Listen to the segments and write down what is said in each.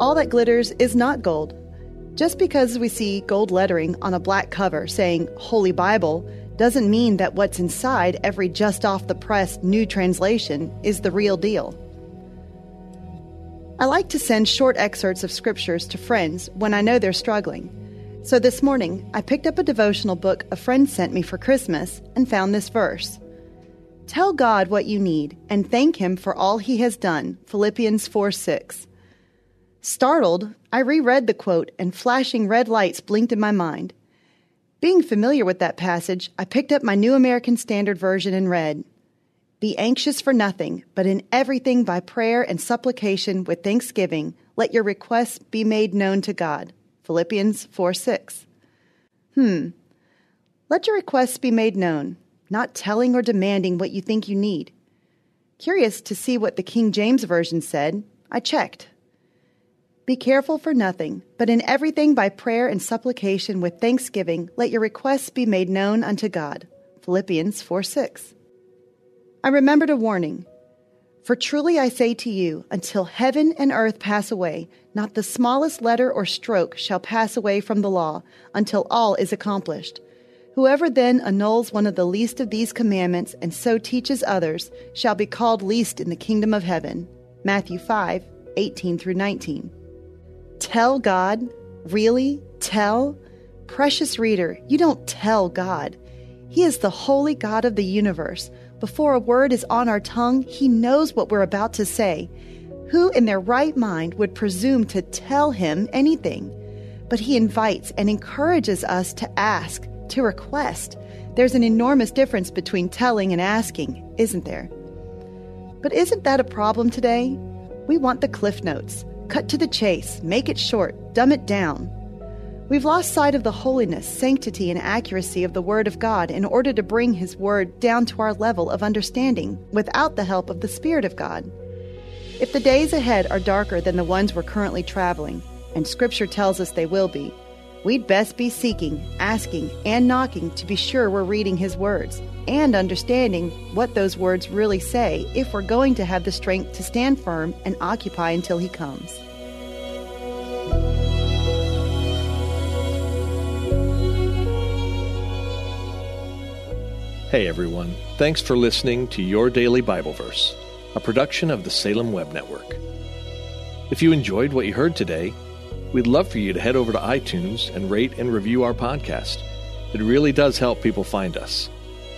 All that glitters is not gold. Just because we see gold lettering on a black cover saying Holy Bible doesn't mean that what's inside every just off the press new translation is the real deal. I like to send short excerpts of scriptures to friends when I know they're struggling. So this morning, I picked up a devotional book a friend sent me for Christmas and found this verse. Tell God what you need and thank Him for all He has done. Philippians 4 6. Startled, I reread the quote and flashing red lights blinked in my mind. Being familiar with that passage, I picked up my New American Standard Version and read, Be anxious for nothing, but in everything by prayer and supplication with thanksgiving, let your requests be made known to God. Philippians 4 6. Hmm. Let your requests be made known, not telling or demanding what you think you need. Curious to see what the King James Version said, I checked. Be careful for nothing, but in everything by prayer and supplication with thanksgiving, let your requests be made known unto God. Philippians 4 6. I remembered a warning. For truly I say to you, until heaven and earth pass away, not the smallest letter or stroke shall pass away from the law, until all is accomplished. Whoever then annuls one of the least of these commandments and so teaches others shall be called least in the kingdom of heaven. Matthew 5 18 through 19. Tell God? Really? Tell? Precious reader, you don't tell God. He is the holy God of the universe. Before a word is on our tongue, He knows what we're about to say. Who in their right mind would presume to tell Him anything? But He invites and encourages us to ask, to request. There's an enormous difference between telling and asking, isn't there? But isn't that a problem today? We want the cliff notes. Cut to the chase, make it short, dumb it down. We've lost sight of the holiness, sanctity, and accuracy of the Word of God in order to bring His Word down to our level of understanding without the help of the Spirit of God. If the days ahead are darker than the ones we're currently traveling, and Scripture tells us they will be, we'd best be seeking, asking, and knocking to be sure we're reading His words and understanding what those words really say if we're going to have the strength to stand firm and occupy until He comes. Hey everyone, thanks for listening to Your Daily Bible Verse, a production of the Salem Web Network. If you enjoyed what you heard today, we'd love for you to head over to iTunes and rate and review our podcast. It really does help people find us.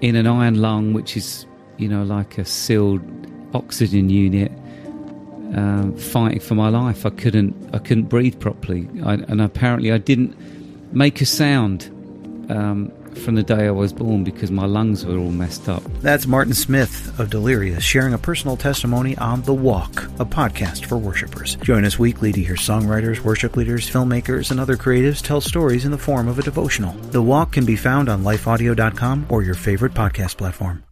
in an iron lung, which is, you know, like a sealed oxygen unit, um, fighting for my life. I couldn't, I couldn't breathe properly, I, and apparently I didn't make a sound um, from the day I was born because my lungs were all messed up. That's Martin Smith of Delirious sharing a personal testimony on The Walk, a podcast for worshipers. Join us weekly to hear songwriters, worship leaders, filmmakers, and other creatives tell stories in the form of a devotional. The Walk can be found on lifeaudio.com or your favorite podcast platform.